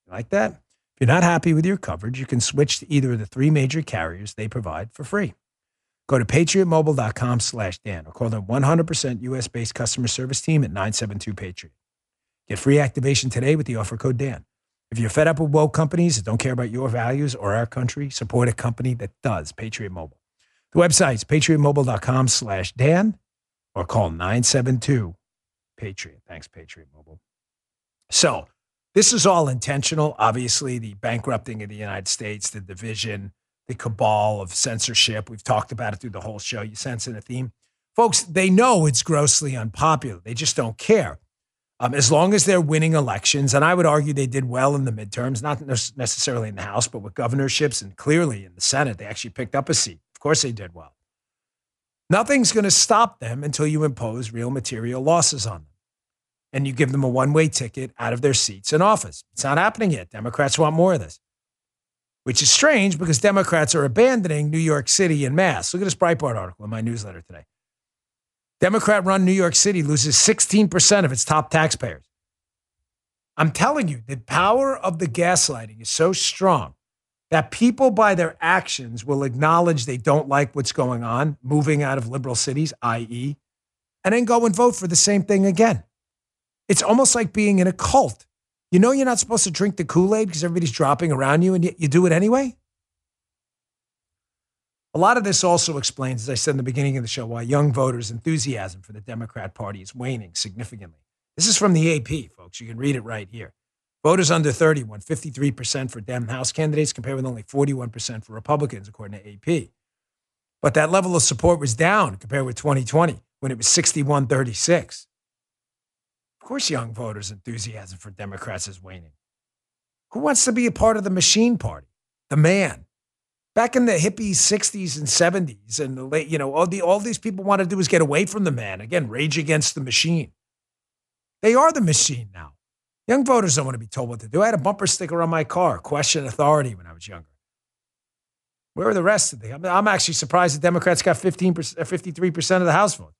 You like that? If you're not happy with your coverage, you can switch to either of the three major carriers they provide for free. Go to patriotmobile.com slash Dan or call their 100% US based customer service team at 972 Patriot. Get free activation today with the offer code Dan. If you're fed up with woke companies that don't care about your values or our country, support a company that does. Patriot Mobile. The website is patriotmobile.com slash Dan or call 972 Patriot. Thanks, Patriot Mobile. So, this is all intentional. Obviously, the bankrupting of the United States, the division, the cabal of censorship. We've talked about it through the whole show. You sense in a theme. Folks, they know it's grossly unpopular. They just don't care. Um, as long as they're winning elections, and I would argue they did well in the midterms, not necessarily in the House, but with governorships and clearly in the Senate, they actually picked up a seat. Course, they did well. Nothing's going to stop them until you impose real material losses on them and you give them a one way ticket out of their seats in office. It's not happening yet. Democrats want more of this, which is strange because Democrats are abandoning New York City in mass. Look at this Breitbart article in my newsletter today. Democrat run New York City loses 16% of its top taxpayers. I'm telling you, the power of the gaslighting is so strong that people, by their actions, will acknowledge they don't like what's going on, moving out of liberal cities, i.e., and then go and vote for the same thing again. It's almost like being in a cult. You know, you're not supposed to drink the Kool Aid because everybody's dropping around you, and yet you do it anyway. A lot of this also explains, as I said in the beginning of the show, why young voters' enthusiasm for the Democrat Party is waning significantly. This is from the AP, folks. You can read it right here. Voters under 30 won 53% for Dem House candidates, compared with only 41% for Republicans, according to AP. But that level of support was down compared with 2020, when it was 61 36. Of course, young voters' enthusiasm for Democrats is waning. Who wants to be a part of the machine party? The man. Back in the hippie 60s and 70s and the late, you know, all, the, all these people want to do is get away from the man. Again, rage against the machine. They are the machine now. Young voters don't want to be told what to do. I had a bumper sticker on my car, question authority when I was younger. Where are the rest of the? I'm actually surprised the Democrats got 15%, 53% uh, of the House vote.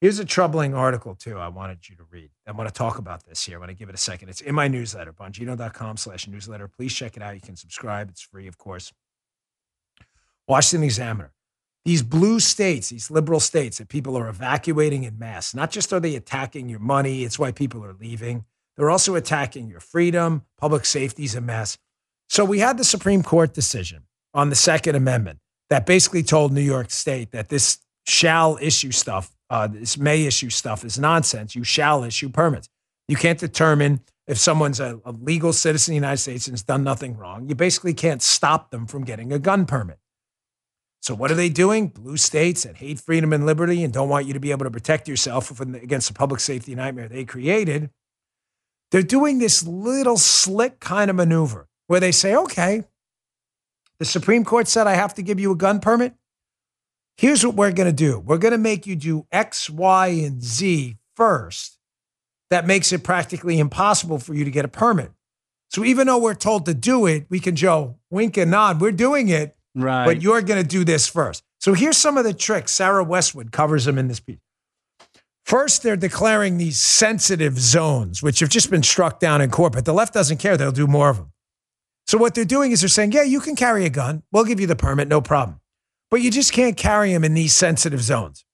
Here's a troubling article, too, I wanted you to read. I want to talk about this here. I want to give it a second. It's in my newsletter, bongino.com slash newsletter. Please check it out. You can subscribe. It's free, of course. Washington Examiner. These blue states, these liberal states that people are evacuating in mass, not just are they attacking your money, it's why people are leaving. They're also attacking your freedom, public safety is a mess. So we had the Supreme Court decision on the Second Amendment that basically told New York State that this shall issue stuff uh, this may issue stuff is nonsense. You shall issue permits. You can't determine if someone's a, a legal citizen of the United States and has done nothing wrong. You basically can't stop them from getting a gun permit. So what are they doing? Blue states that hate freedom and liberty and don't want you to be able to protect yourself against the public safety nightmare they created. They're doing this little slick kind of maneuver where they say, okay, the Supreme Court said I have to give you a gun permit. Here's what we're going to do we're going to make you do X, Y, and Z first. That makes it practically impossible for you to get a permit. So even though we're told to do it, we can Joe wink and nod. We're doing it, right? But you're going to do this first. So here's some of the tricks. Sarah Westwood covers them in this piece. First, they're declaring these sensitive zones, which have just been struck down in court, but the left doesn't care. They'll do more of them. So what they're doing is they're saying, yeah, you can carry a gun. We'll give you the permit, no problem but you just can't carry them in these sensitive zones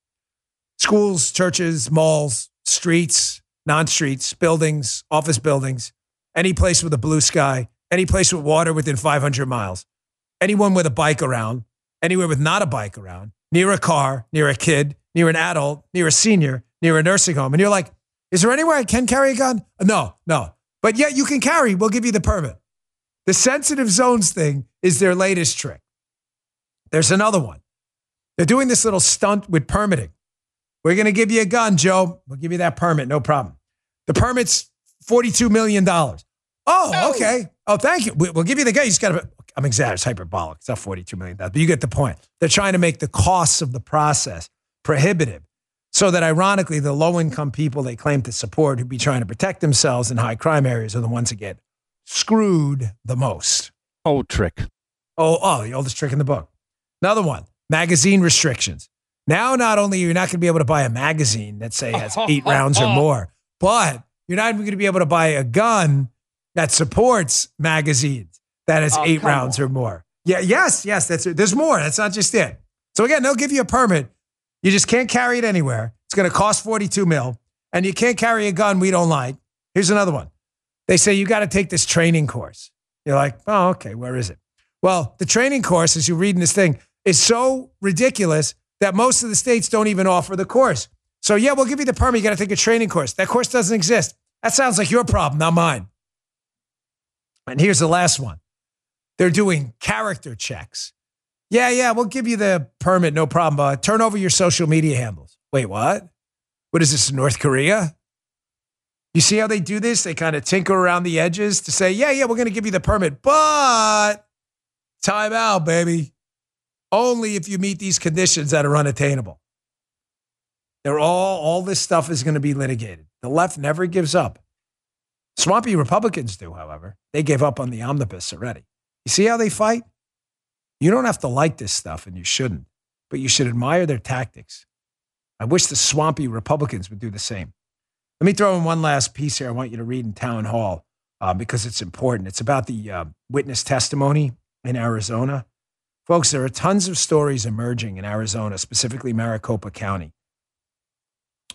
schools, churches, malls, streets, non streets, buildings, office buildings, any place with a blue sky, any place with water within 500 miles, anyone with a bike around, anywhere with not a bike around, near a car, near a kid, near an adult, near a senior, near a nursing home. And you're like, is there anywhere I can carry a gun? No, no. But yet you can carry, we'll give you the permit. The sensitive zones thing is their latest trick. There's another one. They're doing this little stunt with permitting. We're going to give you a gun, Joe. We'll give you that permit, no problem. The permit's $42 million. Oh, oh. okay. Oh, thank you. We'll give you the gun. You just got to, I'm exaggerating. It's hyperbolic. It's not 42 million, but you get the point. They're trying to make the costs of the process prohibitive so that ironically, the low income people they claim to support who be trying to protect themselves in high crime areas are the ones that get screwed the most. Old trick. Oh, oh, the oldest trick in the book. Another one. magazine restrictions. Now, not only you're you not going to be able to buy a magazine that say has eight rounds or more, but you're not even going to be able to buy a gun that supports magazines that has Oh, eight rounds or more. Yeah, yes, yes, that's it. There's more. That's not just it. So again, they'll give you a permit. You just can't carry it anywhere. It's going to cost 42 mil, and you can't carry a gun we don't like. Here's another one. They say you got to take this training course. You're like, oh, okay, where is it? Well, the training course, as you read in this thing, is so ridiculous that most of the states don't even offer the course. So, yeah, we'll give you the permit. You got to take a training course. That course doesn't exist. That sounds like your problem, not mine. And here's the last one they're doing character checks. Yeah, yeah, we'll give you the permit, no problem. But turn over your social media handles. Wait, what? What is this, North Korea? You see how they do this? They kind of tinker around the edges to say, yeah, yeah, we're going to give you the permit, but time out, baby. Only if you meet these conditions that are unattainable. They're all, all this stuff is going to be litigated. The left never gives up. Swampy Republicans do, however. They gave up on the omnibus already. You see how they fight? You don't have to like this stuff, and you shouldn't, but you should admire their tactics. I wish the swampy Republicans would do the same. Let me throw in one last piece here I want you to read in Town Hall uh, because it's important. It's about the uh, witness testimony in Arizona. Folks, there are tons of stories emerging in Arizona, specifically Maricopa County,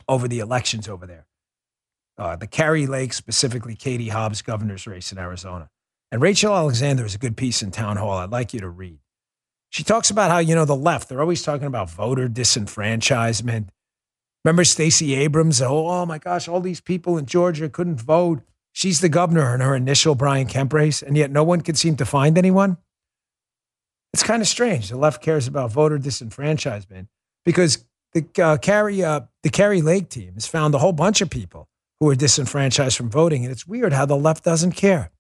over the elections over there. Uh, the Kari Lake, specifically Katie Hobbs governor's race in Arizona. And Rachel Alexander is a good piece in Town Hall I'd like you to read. She talks about how, you know, the left, they're always talking about voter disenfranchisement. Remember Stacey Abrams? Oh, oh my gosh, all these people in Georgia couldn't vote. She's the governor in her initial Brian Kemp race, and yet no one could seem to find anyone. It's kind of strange. The left cares about voter disenfranchisement because the uh, Kari uh, the Kari Lake team has found a whole bunch of people who are disenfranchised from voting, and it's weird how the left doesn't care.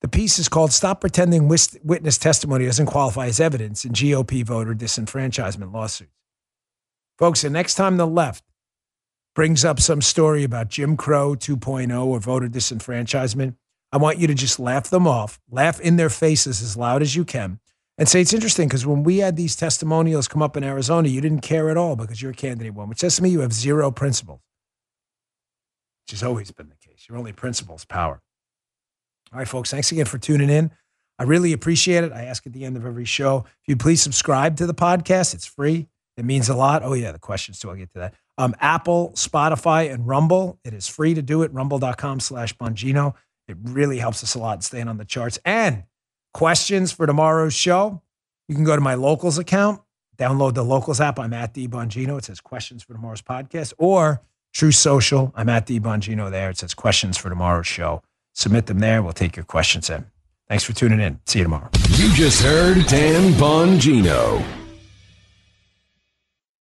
The piece is called "Stop Pretending Witness Testimony Doesn't Qualify as Evidence in GOP Voter Disenfranchisement Lawsuits." Folks, the next time the left brings up some story about Jim Crow 2.0 or voter disenfranchisement, I want you to just laugh them off, laugh in their faces as loud as you can, and say it's interesting because when we had these testimonials come up in Arizona, you didn't care at all because your candidate won, which says to me you have zero principles, which has always been the case. Your only principle is power. All right, folks, thanks again for tuning in. I really appreciate it. I ask at the end of every show if you please subscribe to the podcast. It's free. It means a lot. Oh, yeah, the questions too. I'll get to that. Um, Apple, Spotify, and Rumble. It is free to do it. Rumble.com slash Bongino. It really helps us a lot in staying on the charts. And questions for tomorrow's show, you can go to my locals account, download the locals app. I'm at the Bongino. It says questions for tomorrow's podcast. Or Truth Social. I'm at the Bongino there. It says questions for tomorrow's show. Submit them there. We'll take your questions in. Thanks for tuning in. See you tomorrow. You just heard Dan Bongino.